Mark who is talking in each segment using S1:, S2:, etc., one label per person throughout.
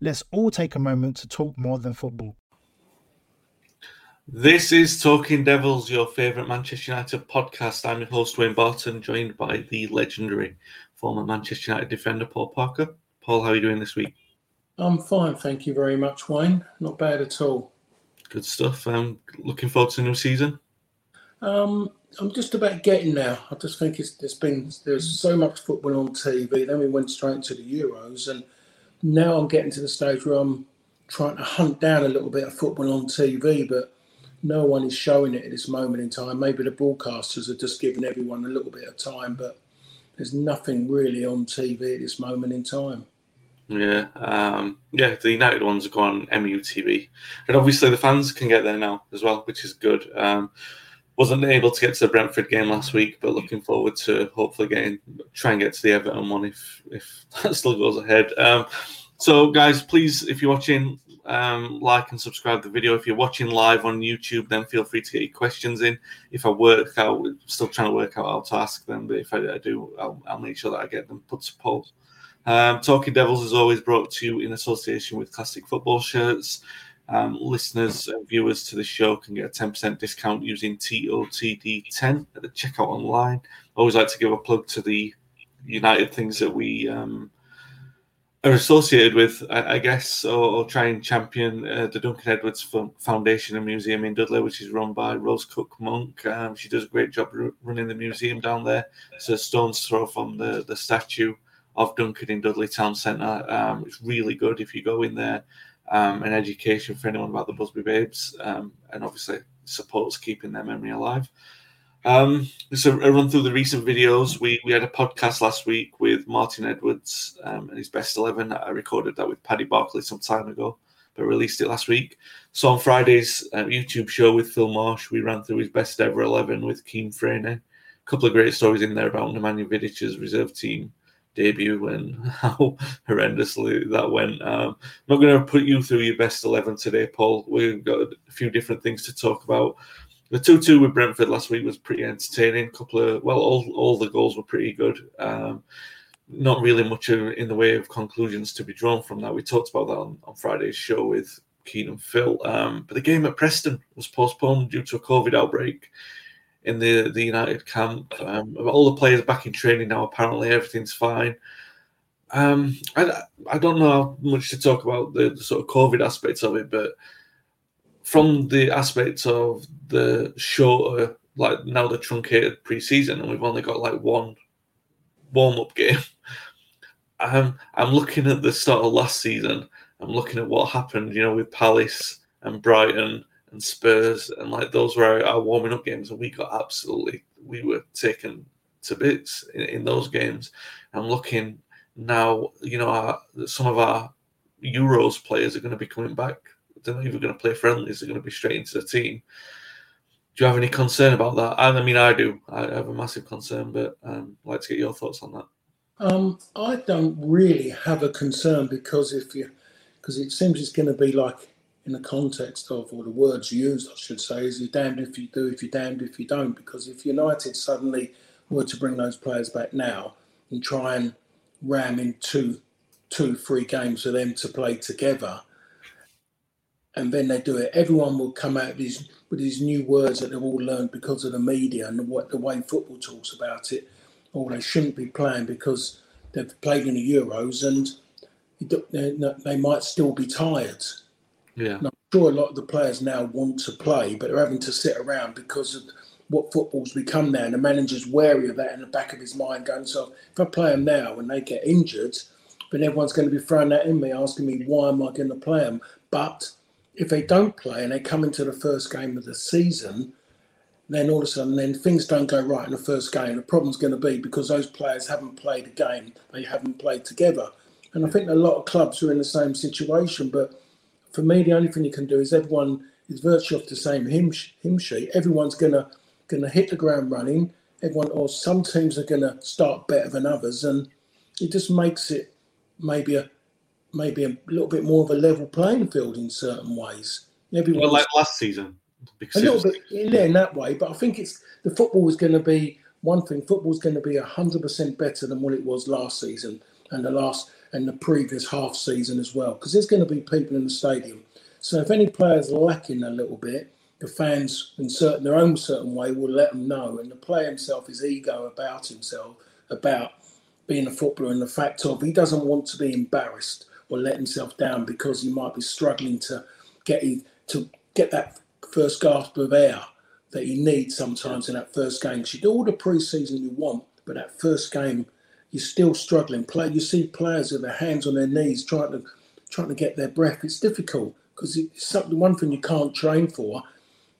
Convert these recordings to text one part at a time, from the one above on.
S1: Let's all take a moment to talk more than football.
S2: This is Talking Devils, your favourite Manchester United podcast. I'm your host, Wayne Barton, joined by the legendary former Manchester United defender, Paul Parker. Paul, how are you doing this week?
S3: I'm fine, thank you very much, Wayne. Not bad at all.
S2: Good stuff. I'm looking forward to the new season.
S3: Um, I'm just about getting there. I just think it's, there's been there's so much football on TV. Then we went straight into the Euros, and now I'm getting to the stage where I'm trying to hunt down a little bit of football on TV, but no one is showing it at this moment in time. Maybe the broadcasters are just giving everyone a little bit of time, but there's nothing really on TV at this moment in time.
S2: Yeah, um, yeah. The United ones are on MUTV, and obviously the fans can get there now as well, which is good. Um, wasn't able to get to the Brentford game last week, but looking forward to hopefully getting try and get to the Everton one if if that still goes ahead. Um, so, guys, please, if you're watching, um, like and subscribe the video. If you're watching live on YouTube, then feel free to get your questions in. If I work out, still trying to work out how to ask them, but if I, I do, I'll, I'll, make sure that I get them put to poll. Um, Talking Devils is always brought to you in association with Classic Football Shirts. Um, listeners and viewers to the show can get a 10% discount using TOTD10 at the checkout online. I always like to give a plug to the United things that we um, are associated with, I, I guess, or, or, try and champion uh, the Duncan Edwards Foundation and Museum in Dudley, which is run by Rose Cook Monk. Um, she does a great job r- running the museum down there. It's a stone's throw from the, the statue of Duncan in Dudley Town Centre. Um, it's really good if you go in there um, and education for anyone about the Busby Babes, um, and obviously supports keeping their memory alive. Um, so a run through the recent videos. We we had a podcast last week with Martin Edwards um, and his best eleven. I recorded that with Paddy Barclay some time ago, but released it last week. So on Friday's uh, YouTube show with Phil Marsh, we ran through his best ever eleven with Keane Freyne. A couple of great stories in there about Nemanja Vidic's reserve team debut and how horrendously that went. Um, I'm not going to put you through your best 11 today, Paul. We've got a few different things to talk about. The 2 2 with Brentford last week was pretty entertaining. A couple of, well, all, all the goals were pretty good. Um, not really much in the way of conclusions to be drawn from that. We talked about that on, on Friday's show with Keenan Phil. Um, but the game at Preston was postponed due to a COVID outbreak in the the United camp. Um, all the players back in training now. Apparently, everything's fine. Um, I, I don't know how much to talk about the, the, sort of COVID aspects of it, but from the aspects of the shorter, like now the truncated preseason, and we've only got like one warm up game. I'm I'm looking at the start of last season. I'm looking at what happened, you know, with Palace and Brighton and Spurs, and like those were our, warming up games, and we got absolutely we were taken to bits in, in those games. I'm looking now, you know, our, some of our Euros players are going to be coming back. They're not even going to play friendlies; they're going to be straight into the team. Do you have any concern about that? I mean, I do. I have a massive concern, but um, I'd like to get your thoughts on that.
S3: Um, I don't really have a concern because if you, because it seems it's going to be like in the context of, or the words used, I should say, is you're damned if you do, if you're damned if you don't. Because if United suddenly were to bring those players back now and try and ram in two, two, three games for them to play together, and then they do it. Everyone will come out with these with these new words that they've all learned because of the media and what the way football talks about it. Or they shouldn't be playing because they've played in the Euros and they might still be tired.
S2: Yeah.
S3: And I'm sure a lot of the players now want to play, but they're having to sit around because of what football's become now. And the manager's wary of that in the back of his mind, going, so if I play them now and they get injured, then everyone's going to be throwing that in me, asking me, why am I going to play them? But if they don't play and they come into the first game of the season, then all of a sudden, then things don't go right in the first game. The problem's going to be because those players haven't played a game, they haven't played together. And I think a lot of clubs are in the same situation. But for me, the only thing you can do is everyone is virtually off the same hymn, hymn sheet. Everyone's gonna gonna hit the ground running. Everyone, or some teams are gonna start better than others, and it just makes it maybe a maybe a little bit more of a level playing field in certain ways.
S2: Maybe well, like last season.
S3: A little bit yeah, in that way, but I think it's the football is going to be one thing. Football is going to be hundred percent better than what it was last season and the last and the previous half season as well, because there's going to be people in the stadium. So if any players lacking a little bit, the fans in certain their own certain way will let them know, and the player himself is ego about himself, about being a footballer, and the fact of he doesn't want to be embarrassed or let himself down because he might be struggling to get to get that first gasp of air that you need sometimes in that first game. You do all the pre-season you want, but that first game you're still struggling. Play, you see players with their hands on their knees trying to trying to get their breath. It's difficult because it's something. One thing you can't train for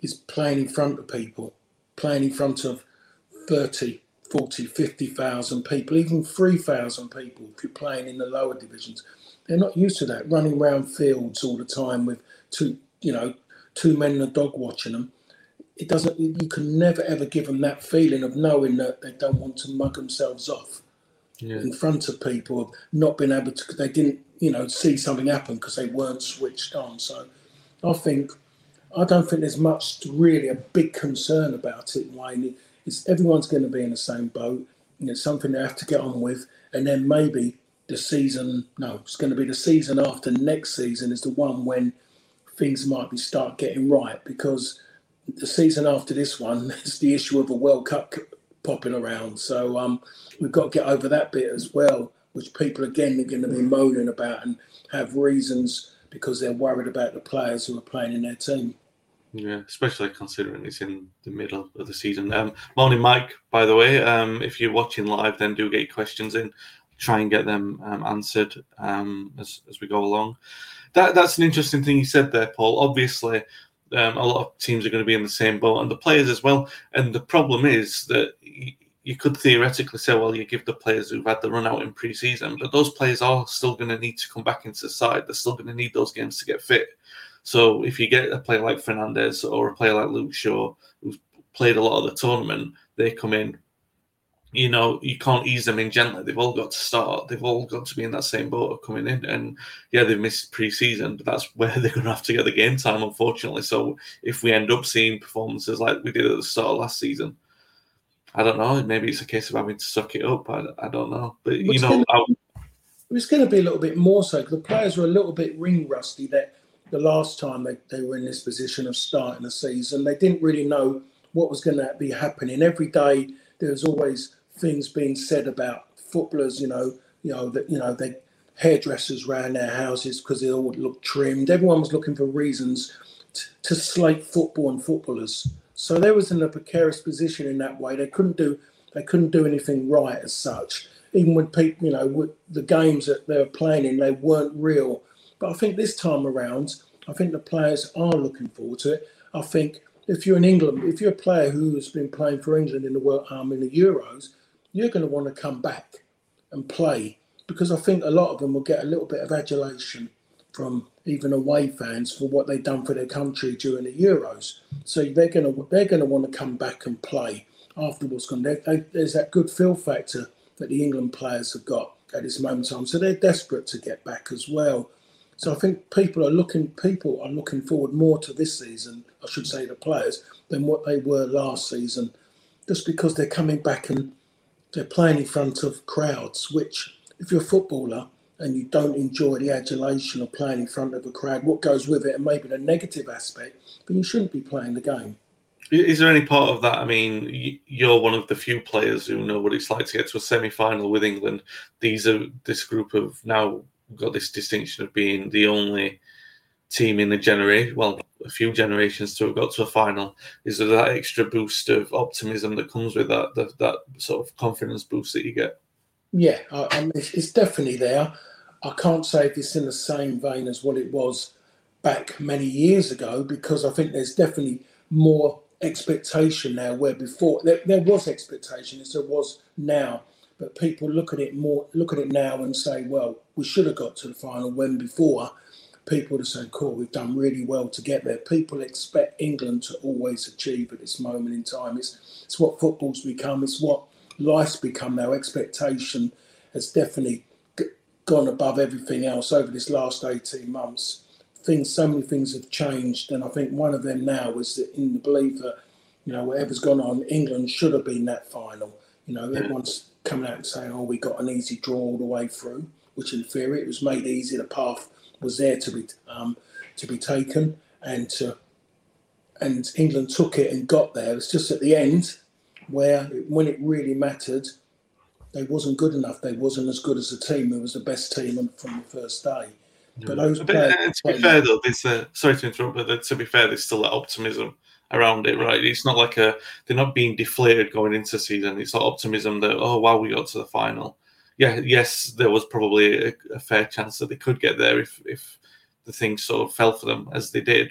S3: is playing in front of people, playing in front of 30, 40, 50,000 people, even 3,000 people if you're playing in the lower divisions. They're not used to that, running around fields all the time with two, you know, two men and a dog watching them. It doesn't, you can never ever give them that feeling of knowing that they don't want to mug themselves off yeah. in front of people of not being able to they didn't you know see something happen because they weren't switched on so i think i don't think there's much really a big concern about it wayne it's everyone's going to be in the same boat and it's something they have to get on with and then maybe the season no it's going to be the season after next season is the one when things might be start getting right because the season after this one is the issue of a world cup popping around. So um, we've got to get over that bit as well, which people again are going to be moaning about and have reasons because they're worried about the players who are playing in their team.
S2: Yeah, especially considering it's in the middle of the season. Um, morning, Mike. By the way, um, if you're watching live, then do get your questions in. Try and get them um, answered um, as as we go along. That that's an interesting thing you said there, Paul. Obviously, um, a lot of teams are going to be in the same boat, and the players as well. And the problem is that you, you could theoretically say, well, you give the players who've had the run out in pre-season, but those players are still going to need to come back into the side. They're still going to need those games to get fit. So if you get a player like Fernandes or a player like Luke Shaw, who's played a lot of the tournament, they come in you know, you can't ease them in gently. They've all got to start. They've all got to be in that same boat of coming in. And yeah, they've missed pre-season, but that's where they're going to have to get the game time, unfortunately. So if we end up seeing performances like we did at the start of last season, I don't know. Maybe it's a case of having to suck it up. I, I don't know. But you know,
S3: it's going to be a little bit more so because the players were a little bit ring rusty. That the last time they, they were in this position of starting the season, they didn't really know what was going to be happening. Every day there was always things being said about footballers, you know, you know that you know they hairdressers around their houses because they all look trimmed. Everyone was looking for reasons to, to slate football and footballers. So they was in a precarious position in that way. They couldn't do they couldn't do anything right as such. Even when people, you know, the games that they were playing in, they weren't real. But I think this time around, I think the players are looking forward to it. I think if you're in England, if you're a player who has been playing for England in the World um, in the Euros, you're going to want to come back and play because I think a lot of them will get a little bit of adulation from even away fans for what they've done for their country during the Euros. So they're going to they're going to want to come back and play after what's afterwards. there's that good feel factor that the England players have got at this moment in time. So they're desperate to get back as well. So I think people are looking people are looking forward more to this season, I should say the players, than what they were last season, just because they're coming back and they're playing in front of crowds, which, if you're a footballer, and you don't enjoy the adulation of playing in front of a crowd, what goes with it, and maybe the negative aspect, then you shouldn't be playing the game.
S2: Is there any part of that? I mean, you're one of the few players who know what it's like to get to a semi-final with England. These are this group of now got this distinction of being the only team in the generation, well, a few generations to have got to a final. Is that extra boost of optimism that comes with that, that, that sort of confidence boost that you get?
S3: Yeah, I, I mean, it's, it's definitely there. I can't say if it's in the same vein as what it was back many years ago because I think there's definitely more expectation now where before there, there was expectation as there was now but people look at it more look at it now and say well we should have got to the final when before people have said cool we've done really well to get there people expect england to always achieve at this moment in time it's it's what football's become it's what life's become now expectation has definitely gone above everything else over this last 18 months things, so many things have changed, and I think one of them now is that in the belief that you know whatever's gone on, England should have been that final. You know, everyone's coming out and saying, "Oh, we got an easy draw all the way through," which in theory it was made easy. The path was there to be um, to be taken, and to and England took it and got there. It's just at the end where when it really mattered, they wasn't good enough. They wasn't as good as the team who was the best team from the first day. But those
S2: but, uh, to be fair though, there's uh, sorry to interrupt, but to be fair, there's still that optimism around it, right? It's not like a they're not being deflated going into season. It's that optimism that oh wow, we got to the final. Yeah, yes, there was probably a, a fair chance that they could get there if if the things sort of fell for them as they did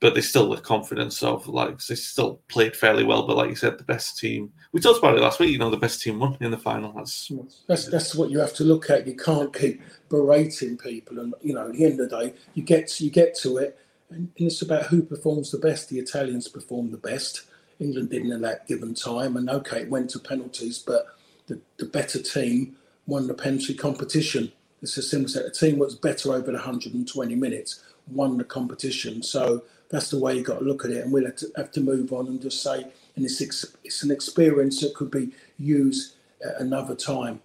S2: but they still the confidence of like they still played fairly well. But like you said, the best team. We talked about it last week. You know, the best team won in the final. That's
S3: that's that's what you have to look at. You can't keep berating people, and you know, at the end of the day, you get to, you get to it, and, it's about who performs the best. The Italians performed the best. England didn't in that given time, and okay, it went to penalties, but the, the better team won the penalty competition. It's as simple as that. The team was better over the 120 minutes, won the competition. So that's the way you got to look at it. And we'll have to, have to move on and just say, and it's it's an experience that could be used at another time.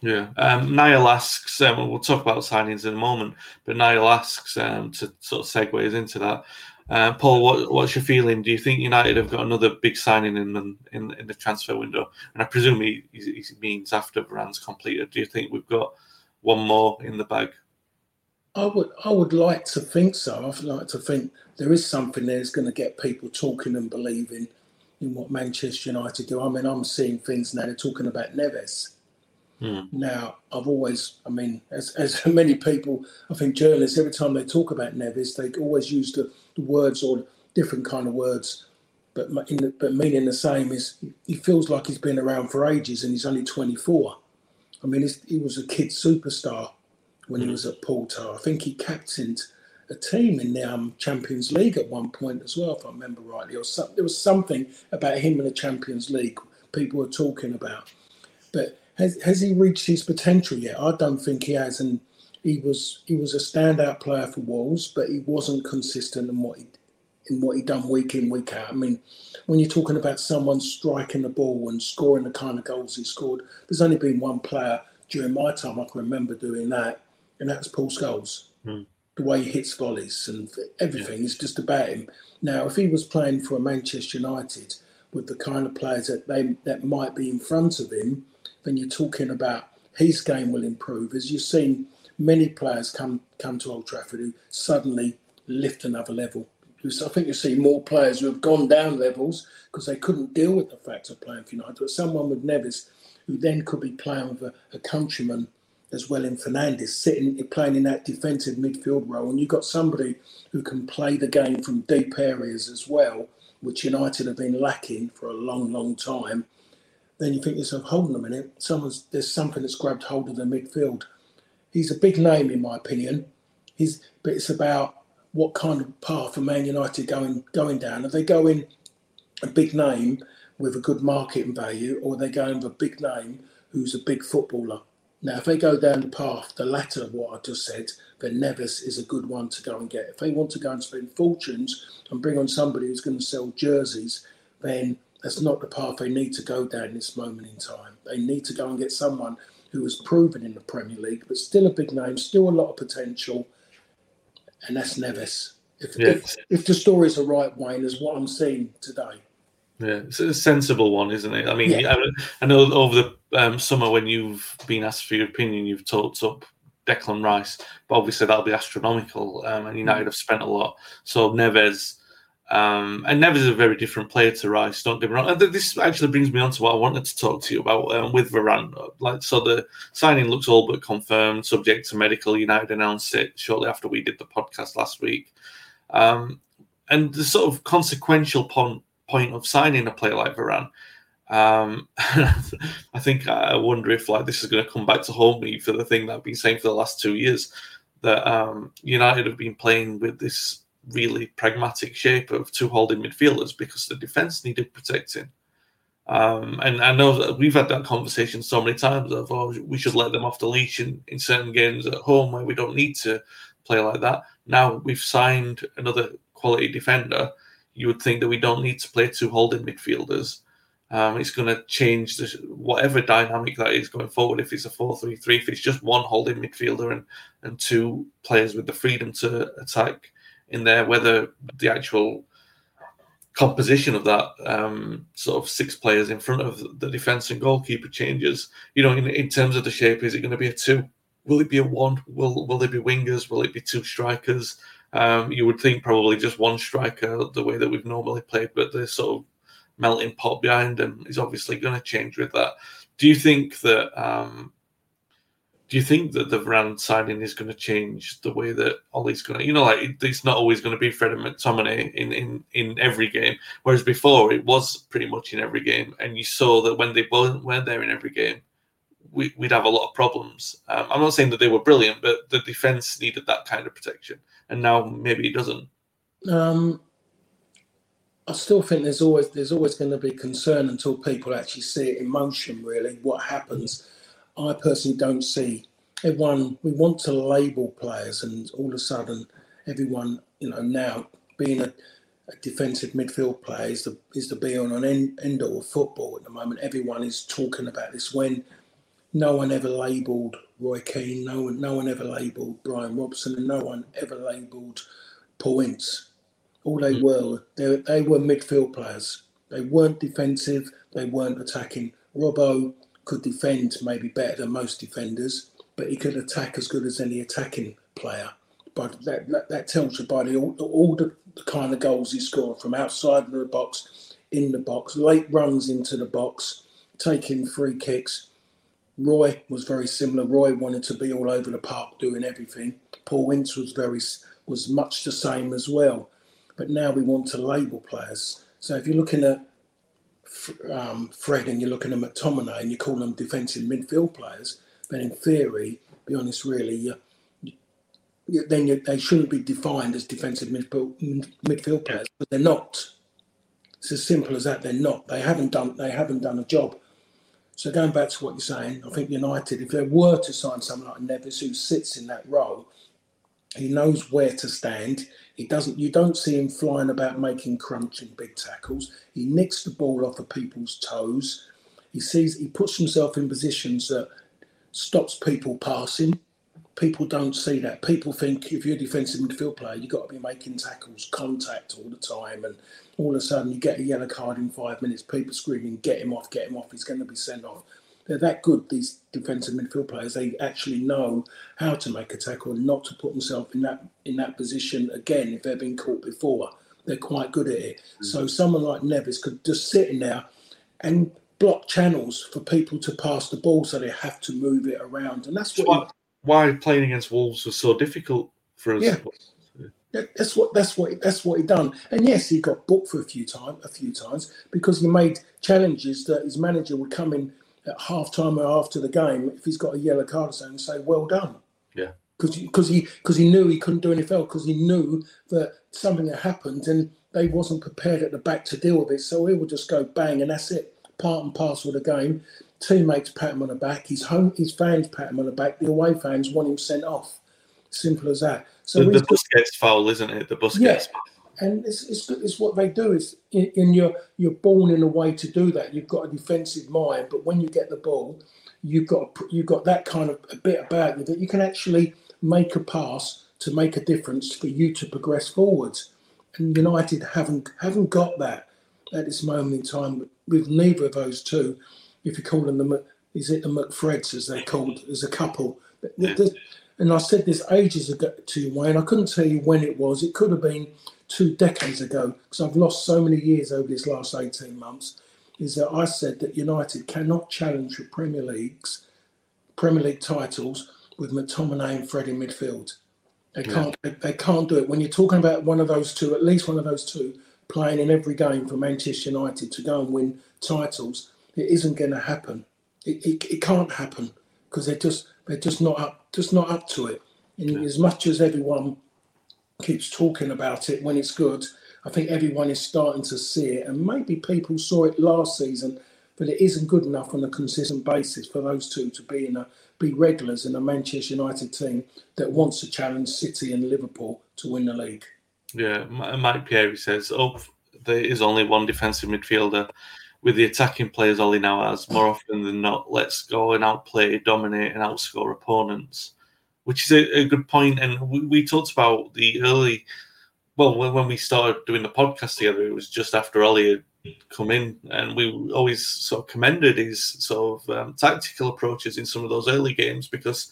S2: Yeah. Um, Niall asks, um, we'll talk about signings in a moment, but Niall asks um, to sort of segues into that. Uh, Paul, what, what's your feeling? Do you think United have got another big signing in the, in, in the transfer window? And I presume he, he means after Varane's completed. Do you think we've got one more in the bag?
S3: I would I would like to think so. I'd like to think there is something there that's going to get people talking and believing in what Manchester United do. I mean, I'm seeing things now. They're talking about Neves. Hmm. Now, I've always, I mean, as, as many people, I think journalists, every time they talk about Neves, they always use the, the words or different kind of words, but the, but meaning the same. Is he feels like he's been around for ages and he's only 24. I mean, he was a kid superstar when he hmm. was at Porto. I think he captained a team in the um, Champions League at one point as well, if I remember rightly. Or some, there was something about him in the Champions League people were talking about. But has, has he reached his potential yet? I don't think he has. And he was he was a standout player for Wolves, but he wasn't consistent in what he in what he done week in week out. I mean, when you're talking about someone striking the ball and scoring the kind of goals he scored, there's only been one player during my time I can remember doing that, and that's Paul Scholes. Mm. The way he hits volleys and everything yeah. is just about him. Now, if he was playing for Manchester United with the kind of players that they that might be in front of him, then you're talking about his game will improve. As you've seen many players come come to Old Trafford who suddenly lift another level. I think you see more players who have gone down levels because they couldn't deal with the fact of playing for United. But someone with Neves, who then could be playing with a, a countryman as well in Fernandes, sitting playing in that defensive midfield role, and you've got somebody who can play the game from deep areas as well, which United have been lacking for a long, long time. Then you think yourself, hold on a minute, someone's there's something that's grabbed hold of the midfield. He's a big name in my opinion. He's but it's about what kind of path for Man United going going down. Are they going a big name with a good marketing value, or are they going with a big name who's a big footballer? Now, if they go down the path, the latter of what I just said, then Neves is a good one to go and get. If they want to go and spend fortunes and bring on somebody who's going to sell jerseys, then that's not the path they need to go down this moment in time. They need to go and get someone who has proven in the Premier League, but still a big name, still a lot of potential, and that's Neves. If,
S2: Yeah.
S3: if, if the stories are right, Wayne, is what I'm seeing today.
S2: Yeah, it's a sensible one, isn't it? I mean,
S3: Yeah.
S2: I, I know over the um, summer when you've been asked for your opinion, you've talked up Declan Rice, but obviously that'll be astronomical, um, and United have spent a lot. So Neves, um, and Neves is a very different player to Rice. Don't get me wrong. And this actually brings me on to what I wanted to talk to you about um, with Varane. Like, so the signing looks all but confirmed, subject to medical. United announced it shortly after we did the podcast last week. Um, and the sort of consequential point point of signing a player like Varane. Um, I think I wonder if like this is going to come back to haunt me for the thing that I've been saying for the last two years that um, United have been playing with this really pragmatic shape of two holding midfielders because the defense needed protecting. Um, and I know that we've had that conversation so many times of oh, we should let them off the leash in, in certain games at home where we don't need to play like that. Now we've signed another quality defender. You would think that we don't need to play two holding midfielders. Um, it's going to change the, whatever dynamic that is going forward. If it's a 4 3 3, if it's just one holding midfielder and, and two players with the freedom to attack in there, whether the actual composition of that um, sort of six players in front of the defense and goalkeeper changes. You know, in, in terms of the shape, is it going to be a two? Will it be a one? Will Will there be wingers? Will it be two strikers? Um, you would think probably just one striker, the way that we've normally played, but the sort of melting pot behind him is obviously going to change with that. Do you think that? Um, do you think that the Varane signing is going to change the way that Ollie's going to? You know, like it's not always going to be Fred and McTominay in, in in every game, whereas before it was pretty much in every game, and you saw that when they weren't weren't there in every game, we, we'd have a lot of problems. Um, I'm not saying that they were brilliant, but the defense needed that kind of protection, and now maybe it doesn't.
S3: Um, I still think there's always there's always going to be concern until people actually see it in motion. Really, what happens? I personally don't see everyone. We want to label players, and all of a sudden, everyone you know now being a, a defensive midfield player is the is the be on an end, end all of football at the moment. Everyone is talking about this when no one ever labelled Roy Keane, no one no one ever labelled Brian Robson, and no one ever labelled Paul Ince. All they mm. were, they, they were midfield players. They weren't defensive. They weren't attacking. Robbo could defend maybe better than most defenders, but he could attack as good as any attacking player. But that, that, that tells you by the, all, all the, the kind of goals he scored from outside of the box, in the box, late runs into the box, taking free kicks. Roy was very similar. Roy wanted to be all over the park doing everything. Paul Ince was very was much the same as well. But now we want to label players. So if you're looking at um, Fred and you're looking at McTominay and you call them defensive midfield players, then in theory, be honest, really, you, you, then you, they shouldn't be defined as defensive midfield, midfield players, but they're not. It's as simple as that. They're not. They haven't done. They haven't done a job. So going back to what you're saying, I think United, if they were to sign someone like Neves who sits in that role, he knows where to stand. He doesn't. You don't see him flying about making crunching big tackles. He nicks the ball off of people's toes. He sees. He puts himself in positions that stops people passing. People don't see that. People think if you're a defensive midfield player, you've got to be making tackles, contact all the time, and all of a sudden you get a yellow card in five minutes. People screaming, "Get him off! Get him off! He's going to be sent off." They're that good. These defensive midfield players. They actually know how to make a tackle and not to put themselves in that in that position again if they've been caught before. They're quite good at it. Mm. So someone like Neves could just sit in there and block channels for people to pass the ball, so they have to move it around, and that's what.
S2: why, why playing against Wolves was so difficult for us.
S3: Yeah. That's what that's what that's what he done. And yes, he got booked for a few time a few times because he made challenges that his manager would come in at half time or after the game if he's got a yellow card and say, "Well done."
S2: Yeah.
S3: Because he because he knew he couldn't do anything else because he knew that something had happened and they wasn't prepared at the back to deal with it. So he would just go bang and that's it. Part and parcel of the game. Teammates pat him on the back. His home his fans pat him on the back. The away fans want him sent off. Simple as that. So
S2: the, the Busquets foul, isn't it? The Busquets.
S3: Yeah. And it's, it's, it's what they do is in, in your you're born in a way to do that you've got a defensive mind but when you get the ball you've got you've got that kind of a bit about you that you can actually make a pass to make a difference for you to progress forwards. And United haven't haven't got that at this moment in time with neither of those two. If you call them the is it the McFreds as they're called as a couple. And I said this ages ago to Wayne. I couldn't tell you when it was. It could have been two decades ago because I've lost so many years over these last 18 months. Is that I said that United cannot challenge for Premier Leagues, Premier League titles with McTominay and Fred in midfield. They can't. They, they can't do it. When you're talking about one of those two, at least one of those two, playing in every game for Manchester United to go and win titles, it isn't going to happen. It, it, it can't happen because they're just they're just not up just not up to it. And yeah. as much as everyone keeps talking about it when it's good, I think everyone is starting to see it. And maybe people saw it last season, but it isn't good enough on a consistent basis for those two to be in a be regulars in a Manchester United team that wants to challenge City and Liverpool to win the league.
S2: Yeah, Mike Pierre says, "Oh, there is only one defensive midfielder." With the attacking players Ollie now has, more often than not, let's go and outplay, dominate, and outscore opponents, which is a, a good point. And we, we talked about the early, well, when we started doing the podcast together, it was just after Ollie had come in, and we always sort of commended his sort of um, tactical approaches in some of those early games because,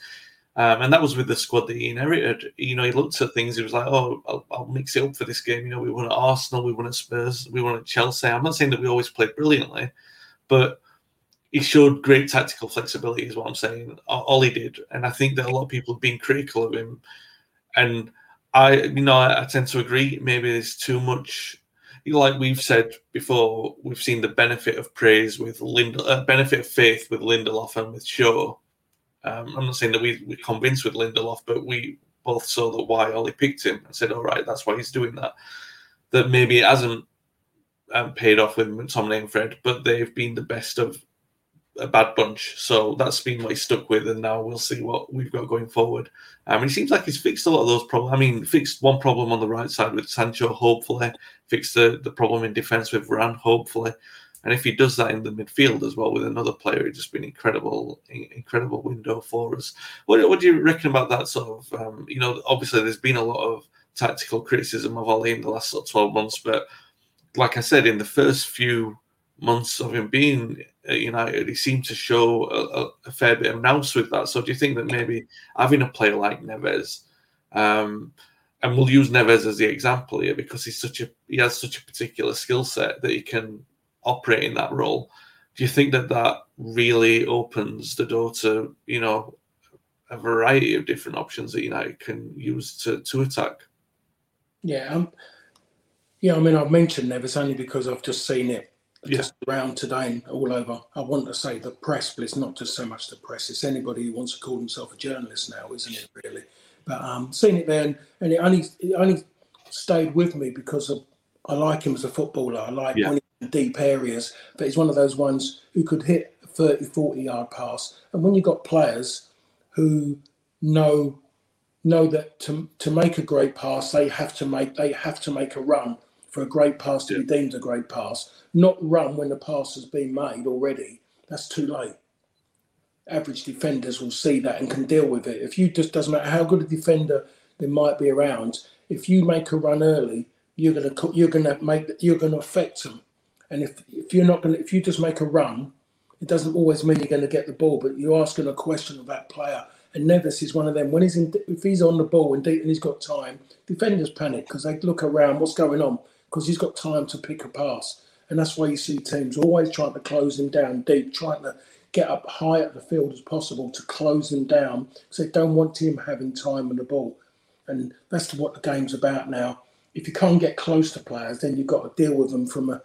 S2: um, and that was with the squad that he inherited. You know, he looked at things. He was like, "Oh, I'll, I'll, mix it up for this game." You know, we won at Arsenal, we won at Spurs, we won at Chelsea. I'm not saying that we always played brilliantly, but he showed great tactical flexibility. Is what I'm saying. All he did, and I think that a lot of people have been critical of him, and I, you know, I, tend to agree. Maybe there's too much like we've said before, we've seen the benefit of praise with Lind, uh, benefit of faith with Lindelof and with Shaw. Um, I'm not saying that we, we're convinced with Lindelof, but we both saw that why Ollie picked him and said, all right, that's why he's doing that. That maybe it hasn't um, paid off with McTominay and Fred, but they've been the best of a bad bunch. So that's been what he's stuck with, and now we'll see what we've got going forward. I mean, it seems like he's fixed a lot of those problems. I mean, fixed one problem on the right side with Sancho, hopefully, fixed the, the problem in defence with Varane, hopefully. And if he does that in the midfield as well with another player, it's just been incredible, incredible window for us. What, what do you reckon about that sort of? Um, you know, obviously there's been a lot of tactical criticism of Ollie in the last sort of 12 months, but like I said, in the first few months of him being United, he seemed to show a, a, fair bit of nous with that. So do you think that maybe having a player like Neves, um, and we'll use Neves as the example here because he's such a he has such a particular skill set that he can operate in that role. Do you think that that really opens the door to you know a variety of different options that United can use to to attack?
S3: Yeah, um, yeah. I mean, I've mentioned Neves only because I've just seen it yeah. just around today and all over. I want to say the press, but it's not just so much the press. It's anybody who wants to call himself a journalist now, isn't it? Really. But um, seeing it there, and, and, it only it only stayed with me because of, I like him as a footballer. I like yeah. in deep areas, but he's one of those ones who could hit a 30, 40 yard pass. And when you've got players who know know that to, to make a great pass, they have to make they have to make a run for a great pass to yeah. be deemed a great pass, not run when the pass has been made already. That's too late. Average defenders will see that and can deal with it. If you just doesn't matter how good a defender there might be around, if you make a run early, you're gonna you're gonna make you're gonna affect them. And if if you're not gonna if you just make a run, it doesn't always mean you're going to get the ball, but you're asking a question of that player. And Neves is one of them. When he's in, if he's on the ball and, and he's got time, defenders panic because they look around, what's going on? Because he's got time to pick a pass. And that's why you see teams always trying to close him down deep, trying to get up high at the field as possible to close him down because they don't want him having time on the ball. And that's what the game's about now. If you can't get close to players, then you've got to deal with them from a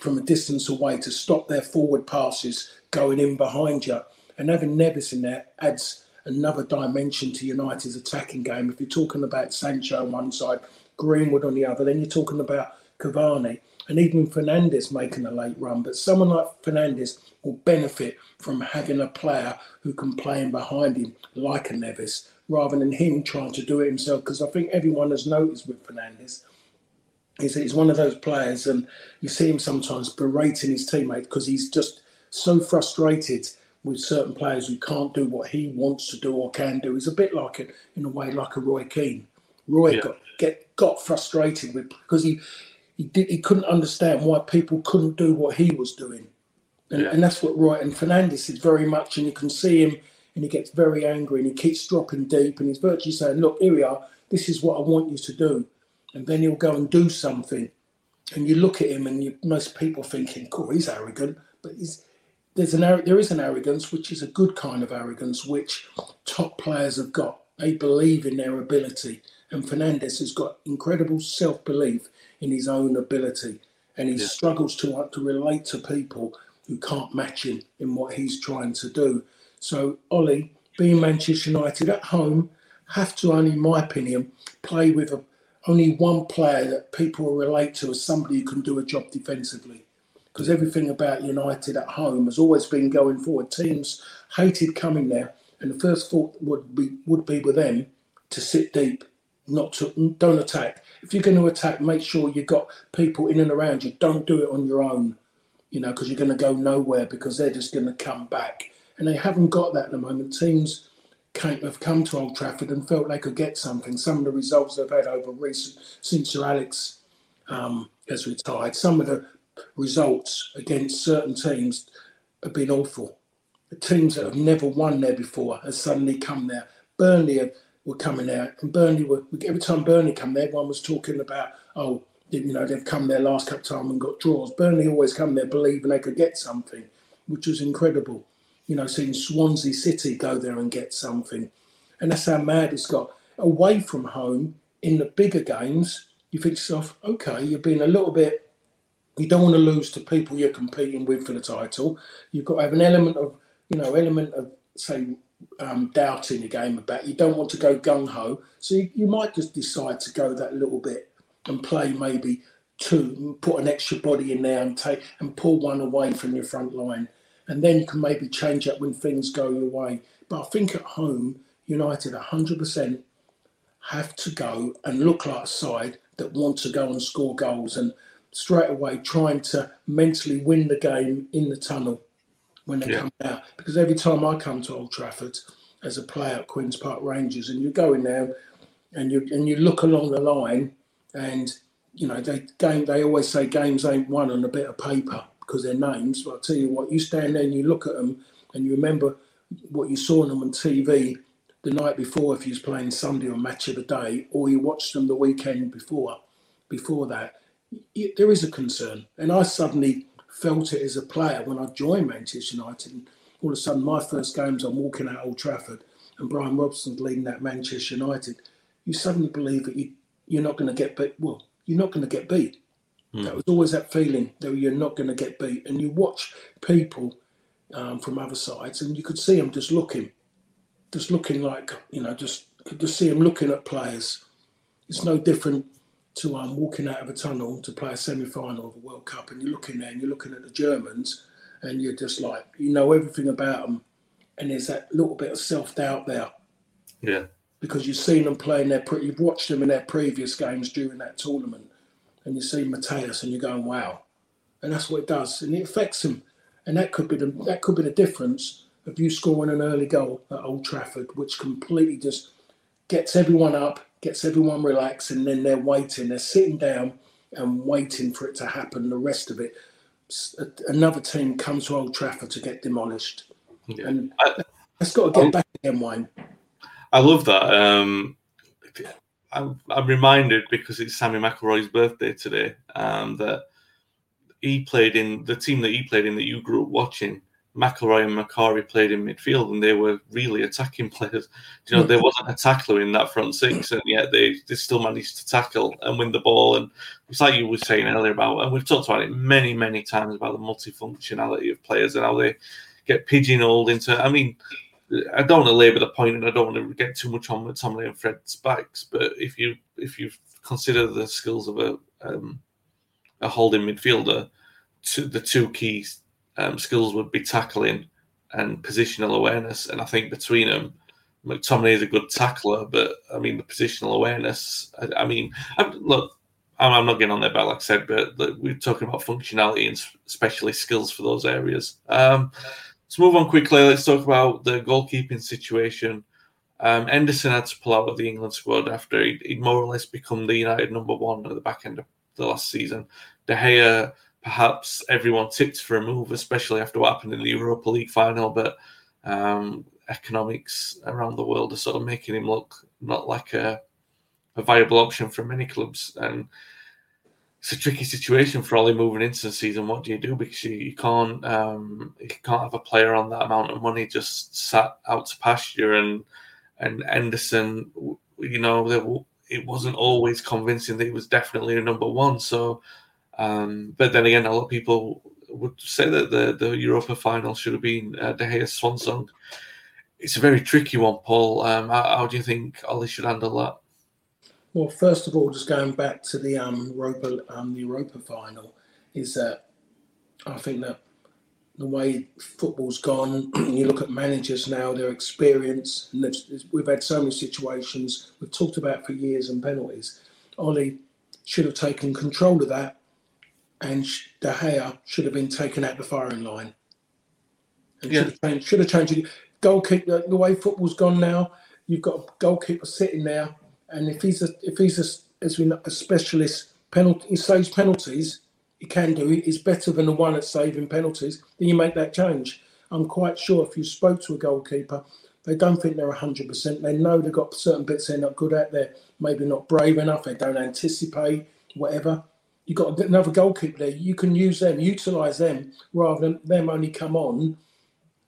S3: from a distance away to stop their forward passes going in behind you. And having Neves in there adds another dimension to United's attacking game. If you're talking about Sancho on one side, Greenwood on the other, then you're talking about Cavani, and even Fernandes making a late run. But someone like Fernandes will benefit from having a player who can play in behind him, like a Neves, rather than him trying to do it himself. Because I think everyone has noticed with Fernandes is that he's one of those players, and you see him sometimes berating his teammate because he's just so frustrated with certain players who can't do what he wants to do or can do. He's a bit like it in a way like a Roy Keane. Roy yeah. got get got frustrated with because he he did he couldn't understand why people couldn't do what he was doing, and, yeah. and that's what Roy and Fernandes is very much. And you can see him, and he gets very angry, and he keeps dropping deep, and he's virtually saying, "Look, here we are. This is what I want you to do," and then he'll go and do something, and you look at him, and you, most people thinking, "Cool, he's arrogant," but he's there's an there is an arrogance which is a good kind of arrogance which top players have got. They believe in their ability, and Fernandes has got incredible self belief in his own ability, and he yeah. struggles to uh, to relate to people who can't match him in what he's trying to do. So Ollie, being Manchester United at home, have to only, in my opinion, play with a, only one player that people will relate to as somebody who can do a job defensively because everything about United at home has always been going forward. Teams hated coming there, and the first thought would be would be with them to sit deep, not to don't attack. If you're going to attack, make sure you've got people in and around you. Don't do it on your own, you know, because you're going to go nowhere because they're just going to come back, and they haven't got that at the moment. Teams came, have come to Old Trafford and felt they could get something. Some of the results they've had over recent since Sir Alex um, has retired, some of the results against certain teams have been awful. The teams that have never won there before have suddenly come there. Burnley were coming out, and Burnley were every time Burnley come there, everyone was talking about, oh, you know, they've come there last couple of times and got draws. Burnley always come there believing they could get something, which was incredible. You know, seeing Swansea City go there and get something, and that's how mad it's got. Away from home in the bigger games, you think to yourself, okay, you're being a little bit you don't want to lose to people you're competing with for the title. You've got to have an element of, you know, element of say um, doubt in the game about. You don't want to go gung ho, so you, you, might just decide to go that little bit and play maybe two, put an extra body in there and take and pull one away from your front line, and then you can maybe change up when things go your way. But I think at home, United 100% have to go and look like a side that want to go and score goals and straight away trying to mentally win the game in the tunnel when they yeah. come out. Because every time I come to Old Trafford as a player at Queen's Park Rangers, and you go in there and you and you look along the line, and you know they game they always say games ain't won on a bit of paper because they're names. But I tell you what, you stand there and you look at them and you remember what you saw them on TV the night before if you was playing Sunday or match of the day, or you watched them the weekend before before that there is a concern. And I suddenly felt it as a player when I joined Manchester United. And all of a sudden, my first games, I'm walking out Old Trafford and Brian Robson's leading that Manchester United. You suddenly believe that you, you're not going to get beat. Well, you're not going to get beat. Mm. That was always that feeling that you're not going to get beat. And you watch people um, from other sides and you could see them just looking, just looking like, you know, just could just see them looking at players. It's no different to um, walking out of a tunnel to play a semi-final of a World Cup, and you're looking there and you're looking at the Germans, and you're just like, you know everything about them, and there's that little bit of self-doubt there.
S2: Yeah.
S3: Because you've seen them playing their, pre- you've watched them in their previous games during that tournament, and you see Matthäus, and you're going, wow, and that's what it does, and it affects them, and that could be the that could be the difference of you scoring an early goal at Old Trafford, which completely just gets everyone up gets everyone relaxed, and then they're waiting. They're sitting down and waiting for it to happen. The rest of it, another team comes to Old Trafford to get demolished, yeah. and I, that's got to get back again, Wayne.
S2: I love that. Um, I'm, I'm, reminded because it's Sammy McIlroy's birthday today um, that he played in the team that he played in that you grew up watching McIlroy and Macari played in midfield, and they were really attacking players. You know, there wasn't a tackler in that front six, and yet they, they still managed to tackle and win the ball. And it's like you were saying earlier about, and we've talked about it many, many times about the multifunctionality of players and how they get pigeonholed into. I mean, I don't want to labour the point, and I don't want to get too much on with Tomley and Fred's backs. But if you if you consider the skills of a um, a holding midfielder, to the two keys um, skills would be tackling and positional awareness. And I think between them, McTominay is a good tackler, but I mean the positional awareness. I, I mean, I, look, I'm, I'm, not getting on there, but like I said, but we're talking about functionality and especially skills for those areas. Um, let's move on quickly. Let's talk about the goalkeeping situation. Um, Henderson had to pull out of the England squad after he'd, he'd, more or less become the United number one at the back end of the last season. De Gea, perhaps everyone tipped for a move, especially after what happened in the Europa League final, but um, economics around the world are sort of making him look not like a, a viable option for many clubs. And it's a tricky situation for Ollie moving into the season. What do you do? Because you, you can't um, you can't have a player on that amount of money just sat out to pasture and and Henderson, you know, it wasn't always convincing that he was definitely a number one. So, um, but then again, a lot of people would say that the, the Europa final should have been uh, De Gea's swan song. It's a very tricky one, Paul. Um, how, how, do you think Ollie should handle that?
S3: Well, first of all, just going back to the um, Europa, um, the Europa final, is that I think that the way football's gone. you look at managers now; their experience, and we've had so many situations we've talked about for years and penalties. Ollie should have taken control of that, and De Gea should have been taken out the firing line. And yeah. should have changed. Should have changed it. Goalkeeper. The way football's gone now, you've got a goalkeeper sitting there, and if he's a if he's a as we know, a specialist penalty, he saves penalties he can do it is better than the one at saving penalties, then you make that change. I'm quite sure if you spoke to a goalkeeper, they don't think they're 100%. They know they've got certain bits they're not good at. They're maybe not brave enough. They don't anticipate, whatever. You've got another goalkeeper there. You can use them, utilise them, rather than them only come on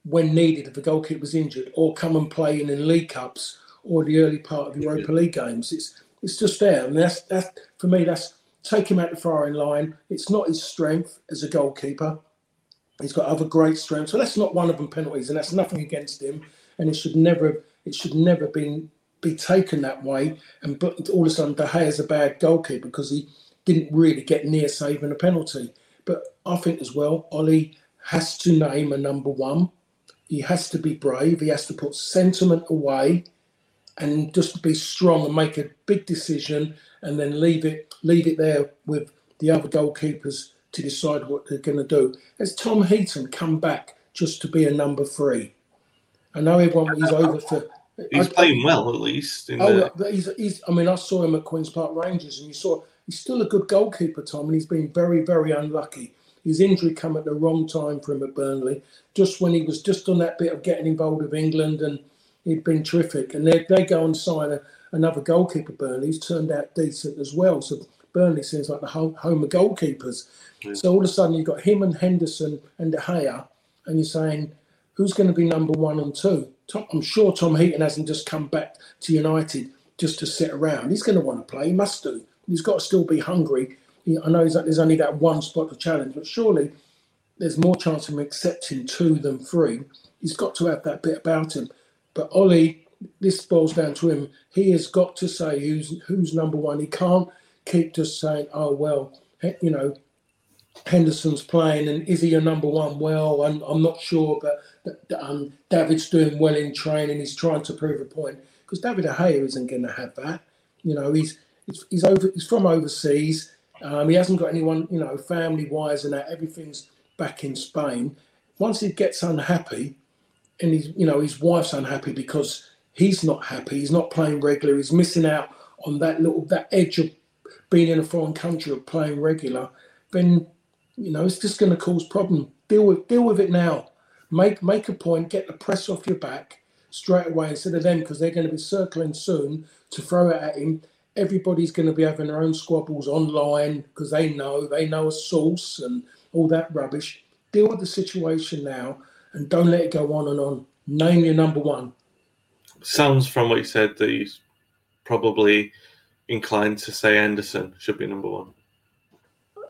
S3: when needed if a goalkeeper was injured or come and play in, in League Cups or the early part of Europa League games. It's it's just there. And that's, that's for me, that's take him out the firing line. It's not his strength as a goalkeeper. He's got other great strengths. So that's not one of them penalties, and that's nothing against him. And it should never, it should never been be taken that way. And but all of a sudden, De Gea is a bad goalkeeper because he didn't really get near saving a penalty. But I think as well, Ollie has to name a number one. He has to be brave. He has to put sentiment away and just be strong and make a big decision and then leave it leave it there with the other goalkeepers to decide what they're going to do. Has Tom Heaton come back just to be a number three? I know everyone he's over for.
S2: He's I, playing well, at least.
S3: oh, the... he's, he's. I mean, I saw him at Queens Park Rangers, and you saw he's still a good goalkeeper, Tom, and he's been very, very unlucky. His injury come at the wrong time for him at Burnley, just when he was just on that bit of getting involved with England, and he'd been terrific. And they they go and sign a, another goalkeeper, Burnley's turned out decent as well. So Burnley seems like the home of goalkeepers. Yeah. So all of a sudden you've got him and Henderson and De Gea, and you're saying, who's going to be number one and two? Tom, I'm sure Tom Heaton hasn't just come back to United just to sit around. He's going to want to play. He must do. He's got to still be hungry. I know there's only that one spot to challenge, but surely there's more chance of him accepting two than three. He's got to have that bit about him. But Ollie, this boils down to him. He has got to say who's who's number one. He can't keep just saying, "Oh well, you know, Henderson's playing, and is he a number one? Well, I'm, I'm not sure, but um, David's doing well in training. He's trying to prove a point because David De isn't going to have that. You know, he's he's, over. He's from overseas. Um, he hasn't got anyone, you know, family wise and that. Everything's back in Spain. Once he gets unhappy, and he's, you know, his wife's unhappy because he's not happy. He's not playing regular. He's missing out on that little that edge of being in a foreign country or playing regular. Then you know it's just going to cause problem. Deal with deal with it now. Make make a point. Get the press off your back straight away instead of them because they're going to be circling soon to throw it at him. Everybody's going to be having their own squabbles online because they know they know a source and all that rubbish. Deal with the situation now and don't let it go on and on. Name your number one
S2: sounds from what you said that he's probably inclined to say Henderson should be number one.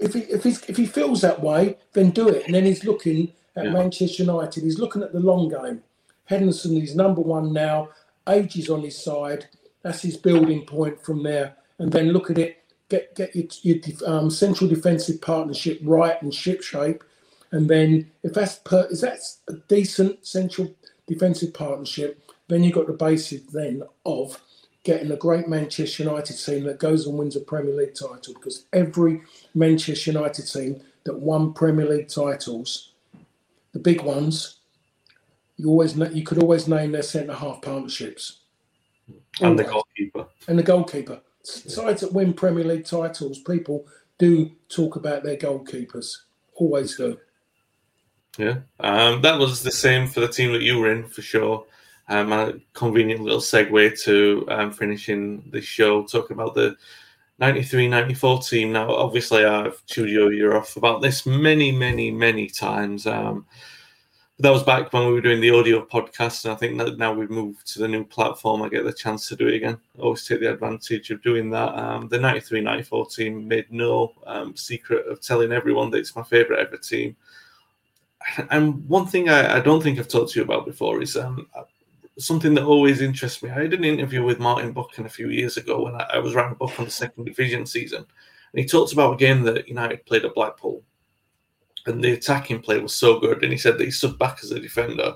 S3: If he if, he's, if he feels that way, then do it. And then he's looking at yeah. Manchester United. He's looking at the long game. Henderson is number one now. Age is on his side. That's his building point from there. And then look at it. Get get your, your um, central defensive partnership right and ship shape. And then if that's per, that a decent central defensive partnership, then you've got the basis then of getting a great Manchester United team that goes and wins a Premier League title because every Manchester United team that won Premier League titles, the big ones, you always you could always name their centre half partnerships.
S2: And the goalkeeper.
S3: And the goalkeeper. Sides that win Premier League titles, people do talk about their goalkeepers. Always do.
S2: Yeah, um, that was the same for the team that you were in for sure. Um, a convenient little segue to um, finishing the show, talking about the 93 94 team. Now, obviously, I've chewed your ear off about this many, many, many times. Um, that was back when we were doing the audio podcast, and I think that now we've moved to the new platform. I get the chance to do it again. I always take the advantage of doing that. Um, the 93 94 team made no um, secret of telling everyone that it's my favourite ever team. And one thing I, I, don't think I've talked to you about before is um, something that always interests me. I did an interview with Martin Buchan a few years ago when I, I was writing a book on the second division season. And he talked about a game that United played at Blackpool and the attacking play was so good. And he said that he stood back as a defender,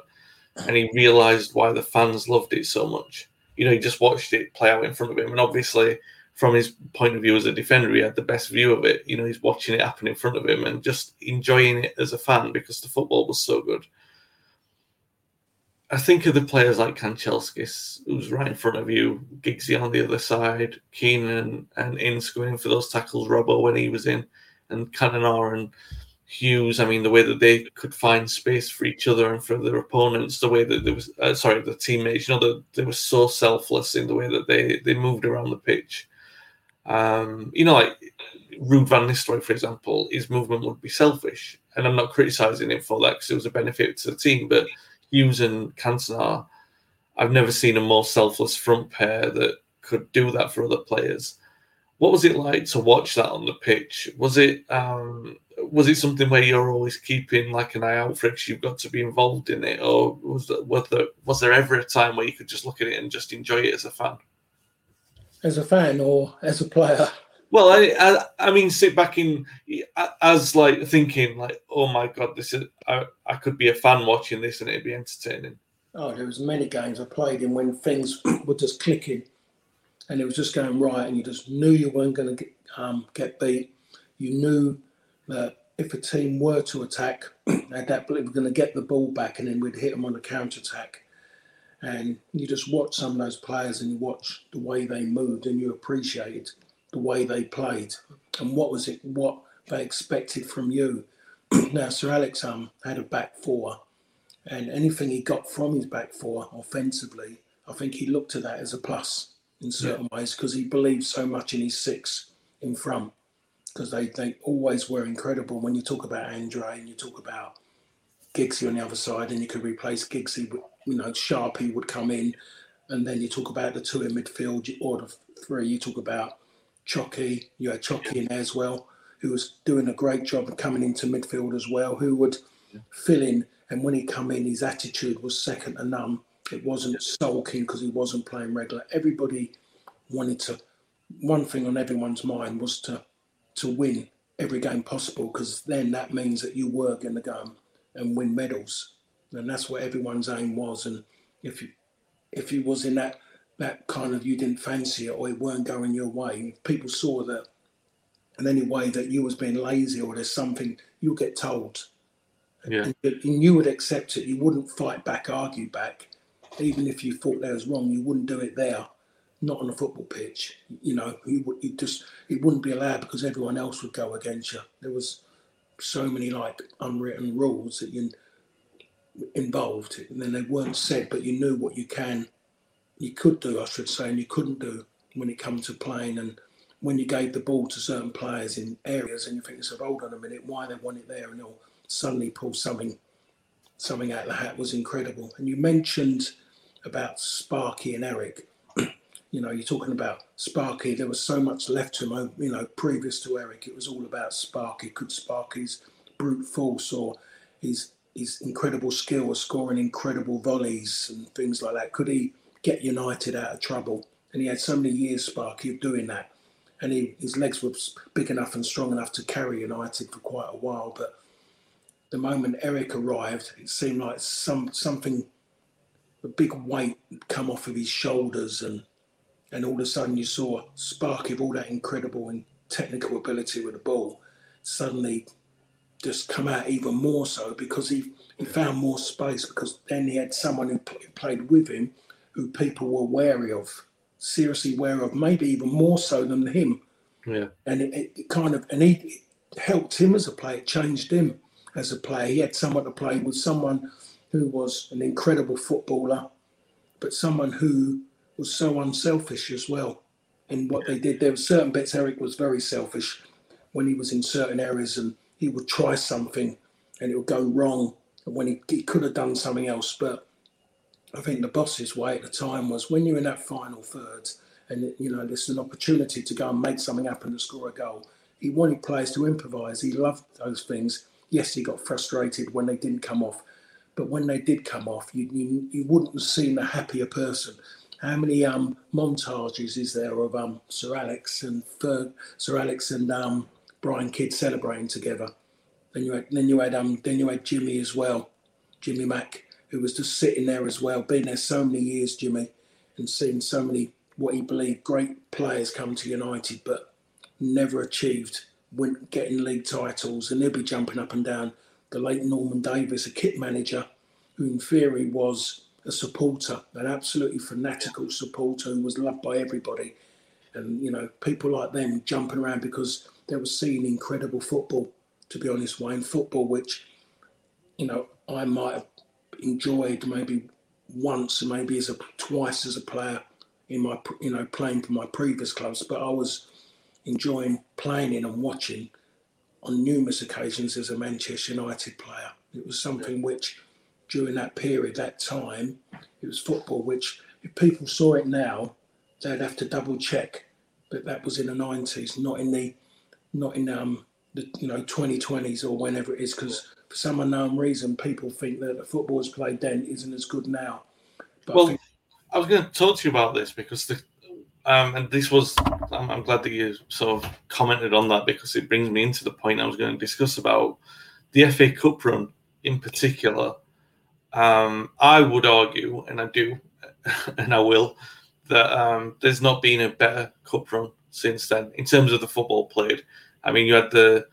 S2: and he realised why the fans loved it so much. You know, he just watched it play out in front of him, and obviously, from his point of view as a defender, he had the best view of it. You know, he's watching it happen in front of him and just enjoying it as a fan because the football was so good. I think of the players like Kanchelskis, who's right in front of you, Giggsy on the other side, Keano and Ince going for those tackles, Robbo when he was in, and Cantona and Hughes. I mean, the way that they could find space for each other and for their opponents, the way that there was, uh, sorry, the teammates, you know, that they were so selfless in the way that they they moved around the pitch. Um, you know, like Ruud van Nistelrooy, for example, his movement would be selfish, and I'm not criticizing him for that because it was a benefit to the team. But Hughes and Cantona, I've never seen a more selfless front pair that could do that for other players. What was it like to watch that on the pitch? Was it um, was it something where you're always keeping like an eye out for it because you've got to be involved in it, or was there, was there was there ever a time where you could just look at it and just enjoy it as a fan?
S3: As a fan or as a player?
S2: Well, I, I, I mean, sit back in as like thinking like, oh my god, this is I, I could be a fan watching this and it'd be entertaining.
S3: Oh, there was many games I played in when things were just clicking, and it was just going right, and you just knew you weren't going to get, um, get beat. You knew that if a team were to attack, at that point, we were going to get the ball back and then we'd hit them on a counter attack. And you just watch some of those players and you watch the way they moved and you appreciated the way they played and what was it, what they expected from you. now, Sir Alex um, had a back four, and anything he got from his back four offensively, I think he looked at that as a plus in certain yeah. ways because he believed so much in his six in front because they, they always were incredible. When you talk about Andrei and you talk about Giggsy on the other side, and you could replace Giggsy with, you know, Sharpie would come in, and then you talk about the two in midfield, or the three, you talk about Chucky, you had Chucky in there as well, who was doing a great job of coming into midfield as well, who would fill in. And when he come in, his attitude was second to none. It wasn't sulking because he wasn't playing regular. Everybody wanted to. One thing on everyone's mind was to to win every game possible because then that means that you were going to go and win medals, and that's what everyone's aim was. And if you if you was in that that kind of you didn't fancy it or it weren't going your way, people saw that in any way that you was being lazy or there's something you'll get told.
S2: Yeah.
S3: And, and you would accept it. You wouldn't fight back, argue back. Even if you thought that was wrong, you wouldn't do it there not on a football pitch. You know, you, would you just it wouldn't be allowed because everyone else would go against you. There was so many like unwritten rules that you involved, and then they weren't said, but you knew what you can, you could do, I should say, and you couldn't do when it comes to playing. And when you gave the ball to certain players in areas, and you think, "So hold on a minute, why they want it there?" and they'll suddenly pull something something out of the hat was incredible. And you mentioned about Sparky and Eric you know, you're talking about Sparky. There was so much left to him, oh, you know, previous to Eric. It was all about Sparky. Could Sparky's brute force or his his incredible skill of scoring incredible volleys and things like that? Could he get United out of trouble? And he had so many years, Sparky, of doing that. And he, his legs were big enough and strong enough to carry United for quite a while. But the moment Eric arrived, it seemed like some something, a big weight come off of his shoulders and and all of a sudden you saw Sparky of all that incredible and technical ability with the ball suddenly just come out even more so because he, he found more space because then he had someone who played with him who people were wary of, seriously wary of, maybe even more so than him.
S2: Yeah.
S3: And it, it kind of, and he helped him as a player, it changed him as a player. He had someone to play with, someone who was an incredible footballer, but someone who was so unselfish as well in what they did. There were certain bits Eric was very selfish when he was in certain areas and he would try something and it would go wrong And when he, he could have done something else. But I think the boss's way at the time was when you're in that final third and you know there's an opportunity to go and make something happen and score a goal. He wanted players to improvise. He loved those things. Yes, he got frustrated when they didn't come off, but when they did come off, you you, you wouldn't have seen a happier person. How many um, montages is there of um, Sir Alex and Ferg, Sir Alex and um, Brian Kidd celebrating together? Then you had then you had um then you had Jimmy as well, Jimmy Mack, who was just sitting there as well, been there so many years, Jimmy, and seeing so many what he believed great players come to United, but never achieved when getting league titles, and he'll be jumping up and down. The late Norman Davies, a kit manager, who in theory was a supporter, an absolutely fanatical supporter who was loved by everybody. And, you know, people like them jumping around because they were seeing incredible football, to be honest, Wayne. Football, which, you know, I might have enjoyed maybe once, maybe as a twice as a player in my, you know, playing for my previous clubs, but I was enjoying playing in and watching on numerous occasions as a Manchester United player. It was something which during that period, that time, it was football, which if people saw it now, they'd have to double check. But that was in the nineties, not in the not in um the you know 2020s or whenever it is, because for some unknown reason people think that the football's played then isn't as good now.
S2: But well, I, think- I was going to talk to you about this because the um, and this was I'm, I'm, glad that you sort of commented on that because it brings me into the point I was going to discuss about the FA Cup run in particular um, I would argue, and I do, and I will, that um, there's not been a better cup run since then in terms of the football played. I mean, you had the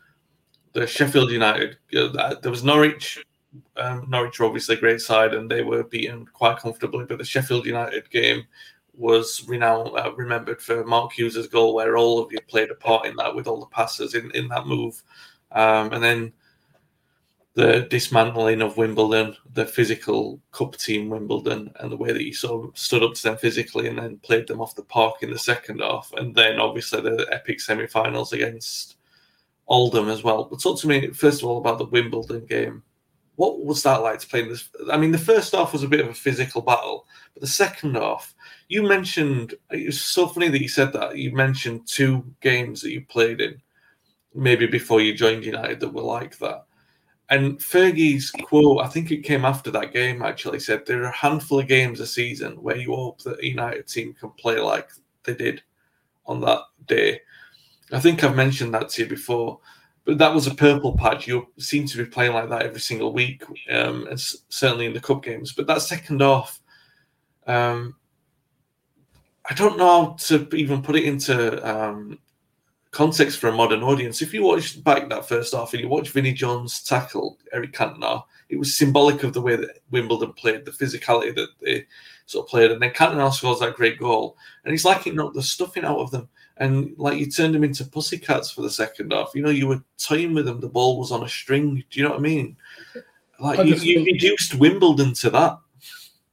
S2: the Sheffield United. There was Norwich. Um, Norwich were obviously a great side, and they were beaten quite comfortably. But the Sheffield United game was renowned, uh, remembered for Mark Hughes' goal, where all of you played a part in that with all the passes in, in that move. Um, and then the dismantling of Wimbledon, the physical cup team Wimbledon, and the way that he sort of stood up to them physically and then played them off the park in the second half, and then obviously the epic semi-finals against Oldham as well. But talk to me first of all about the Wimbledon game. What was that like to play in this? I mean, the first half was a bit of a physical battle, but the second half, you mentioned it was so funny that you said that. You mentioned two games that you played in, maybe before you joined United, that were like that and Fergie's quote, I think it came after that game, actually said there are a handful of games a season where you hope that a United team can play like they did on that day. I think I've mentioned that to you before, but that was a purple patch. You seem to be playing like that every single week, um, and certainly in the cup games. But that second half, um, I don't know how to even put it into um, context for a modern audience. If you watch back that first half and you watch Vinnie Jones tackle Eric Cantona, it was symbolic of the way that Wimbledon played, the physicality that they sort of played. And then Cantona scores that great goal, and he's like it knocked the stuffing out of them. And like you turned them into pussycats for the second half. You know, you were toying with them. The ball was on a string. Do you know what I mean? Like I you, you reduced Wimbledon to that.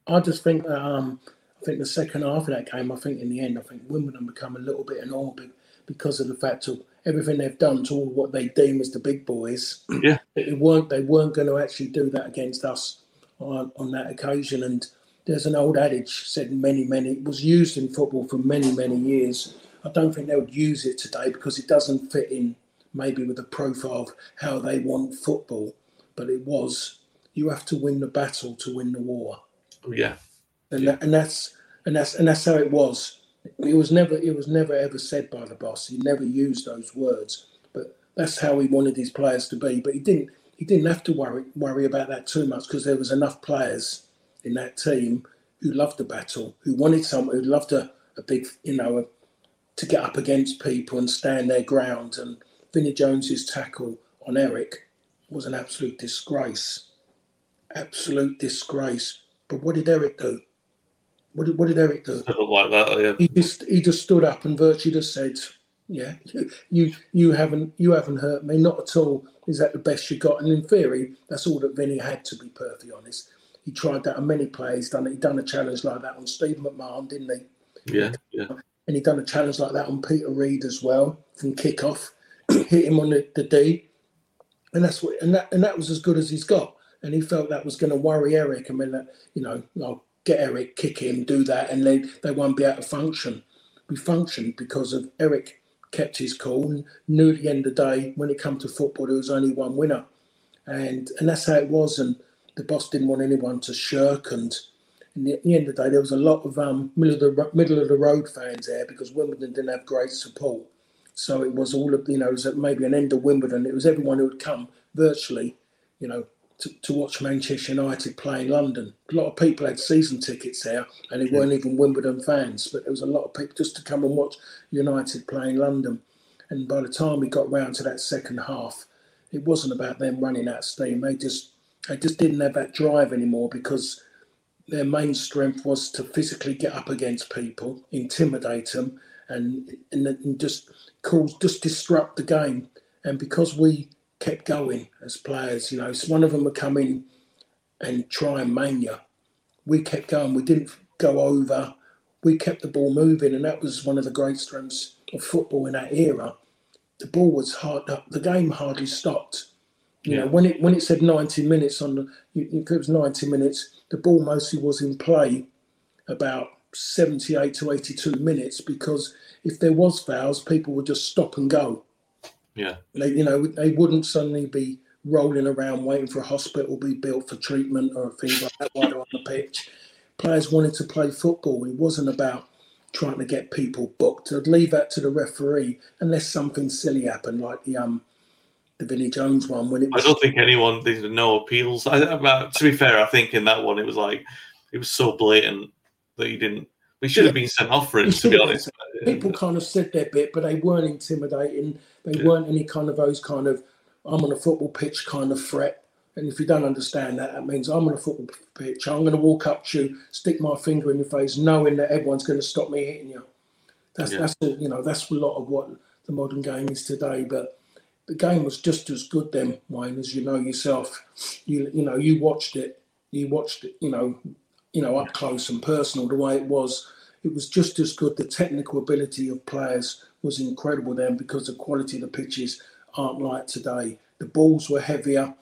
S3: I just think that um, I think the second half of that game. I think in the end, I think Wimbledon become a little bit annoying because of the fact of everything they've done to all what they deem as the big boys.
S2: Yeah,
S3: they weren't they weren't going to actually do that against us on, on that occasion. And there's an old adage said many many it was used in football for many many years. I don't think they would use it today because it doesn't fit in maybe with the profile of how they want football. But it was you have to win the battle to win the war.
S2: Yeah,
S3: and That, and that's and that's and that's how it was it was never it was never ever said by the boss. He never used those words, but that's how he wanted his players to be. But he didn't he didn't have to worry worry about that too much because there was enough players in that team who loved the battle, who wanted someone who loved a, a big you know a, to get up against people and stand their ground. And Vinnie Jones's tackle on Eric was an absolute disgrace. Absolute disgrace. But what did Eric do? What did, what did Eric do?
S2: like that, yeah.
S3: He just he just stood up and virtually just said, "Yeah, you you haven't you haven't hurt me, not at all. Is that the best you got?" And in theory, that's all that Vinnie had to be perfectly honest. He tried that on many players. Done it. He done a challenge like that on Steve McMahon, didn't
S2: he? Yeah, yeah.
S3: And he done a challenge like that on Peter Reid as well from kickoff. Hit him on the, the D, and that's what and that and that was as good as he's got. And he felt that was going to worry Eric. I mean, that, you know, I'll get Eric, kick him, do that, and they they won't be able to function. We functioned because of Eric kept his cool and knew at the end of the day when it come to football there was only one winner, and and that's how it was. And the boss didn't want anyone to shirk. And, and at the end of the day, there was a lot of um, middle of the middle of the road fans there because Wimbledon didn't have great support. So it was all of you know, it was maybe an end of Wimbledon. It was everyone who had come virtually, you know, to, to watch Manchester United play in London. A lot of people had season tickets there, and they weren't even Wimbledon fans. But there was a lot of people just to come and watch United play in London. And by the time we got round to that second half, it wasn't about them running out of steam. They just they just didn't have that drive anymore because their main strength was to physically get up against people, intimidate them, and, and, and just cause just disrupt the game. And because we kept going as players, you know, so one of them would come in and try and mania. We kept going. We didn't go over. We kept the ball moving, and that was one of the great strengths of football in that era. The ball was hard. The game hardly stopped. You yeah. know, when it when it said 90 minutes on the, it was 90 minutes. The ball mostly was in play about 78 to 82 minutes because if there was fouls, people would just stop and go.
S2: Yeah,
S3: they, you know, they wouldn't suddenly be rolling around waiting for a hospital to be built for treatment or things like that while they're on the pitch. Players wanted to play football. It wasn't about trying to get people booked. I'd leave that to the referee unless something silly happened, like the um the Vinnie Jones one when it
S2: was... I don't think anyone there's no appeals. I, to be fair, I think in that one it was like it was so blatant that he didn't. We should have been sent off for it, to be honest.
S3: People kind of said their bit, but they weren't intimidating. They yeah. weren't any kind of those kind of I'm on a football pitch kind of threat. And if you don't understand that, that means I'm on a football pitch. I'm going to walk up to you, stick my finger in your face, knowing that everyone's going to stop me hitting you. That's yeah. that's you know that's a lot of what the modern game is today. But the game was just as good then, Wayne, as you know yourself. You you know you watched it, you watched it, you know, you know up close and personal the way it was. It was just as good. The technical ability of players was incredible then because the quality of the pitches aren't like today. The balls were heavier,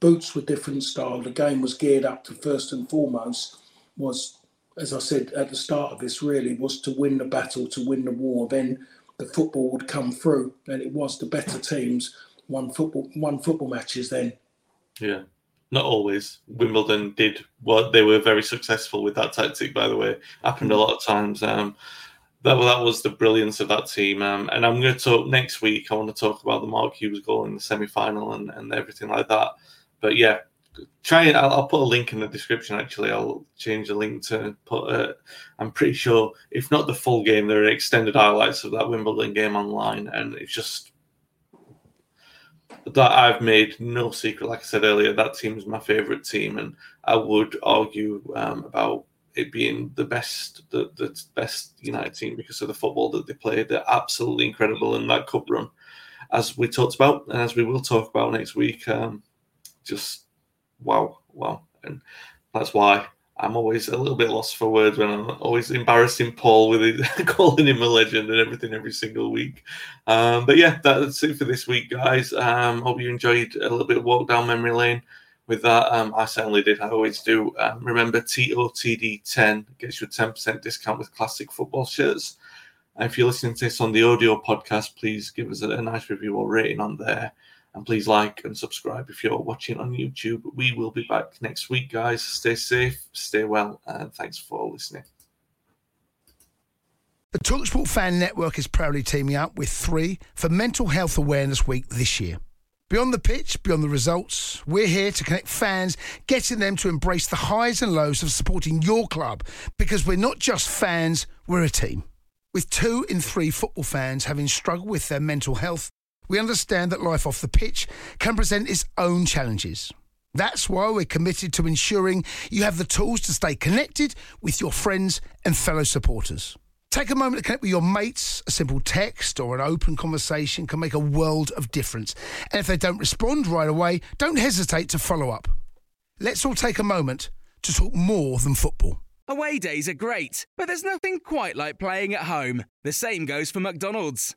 S3: boots were different style. The game was geared up to first and foremost was, as I said at the start of this, really was to win the battle, to win the war. Then the football would come through, and it was the better teams won football won football matches then.
S2: Yeah, not always. Wimbledon did what They were very successful with that tactic. By the way, happened a lot of times. Um, that that was the brilliance of that team. Um, and I'm going to talk next week. I want to talk about the Mark Hughes goal in the semi final and, and everything like that. But yeah, try I'll, I'll, put a link in the description actually i'll change the link to put uh, i'm pretty sure if not the full game there are extended highlights of that wimbledon game online and it's just that i've made no secret like i said earlier that team is my favorite team and i would argue um, about it being the best the, the best united team because of the football that they play they're absolutely incredible in that cup run as we talked about and as we will talk about next week um, just wow, wow. And that's why I'm always a little bit lost for words when I'm always embarrassing Paul with it, calling him a legend and everything every single week. Um, but yeah, that's it for this week, guys. Um, hope you enjoyed a little bit of walk down memory lane with that. Um, I certainly did. I always do. Um, remember, TOTD10 gets you a 10% discount with classic football shirts. If you're listening to this on the audio podcast, please give us a, a nice review or rating on there. And please like and subscribe if you're watching on YouTube. We will be back next week, guys. Stay safe, stay well, and thanks for listening.
S4: The Talksport Fan Network is proudly teaming up with three for Mental Health Awareness Week this year. Beyond the pitch, beyond the results, we're here to connect fans, getting them to embrace the highs and lows of supporting your club because we're not just fans, we're a team. With two in three football fans having struggled with their mental health, We understand that life off the pitch can present its own challenges. That's why we're committed to ensuring you have the tools to stay connected with your friends and fellow supporters. Take a moment to connect with your mates. A simple text or an open conversation can make a world of difference. And if they don't respond right away, don't hesitate to follow up. Let's all take a moment to talk more than football.
S5: Away days are great, but there's nothing quite like playing at home. The same goes for McDonald's.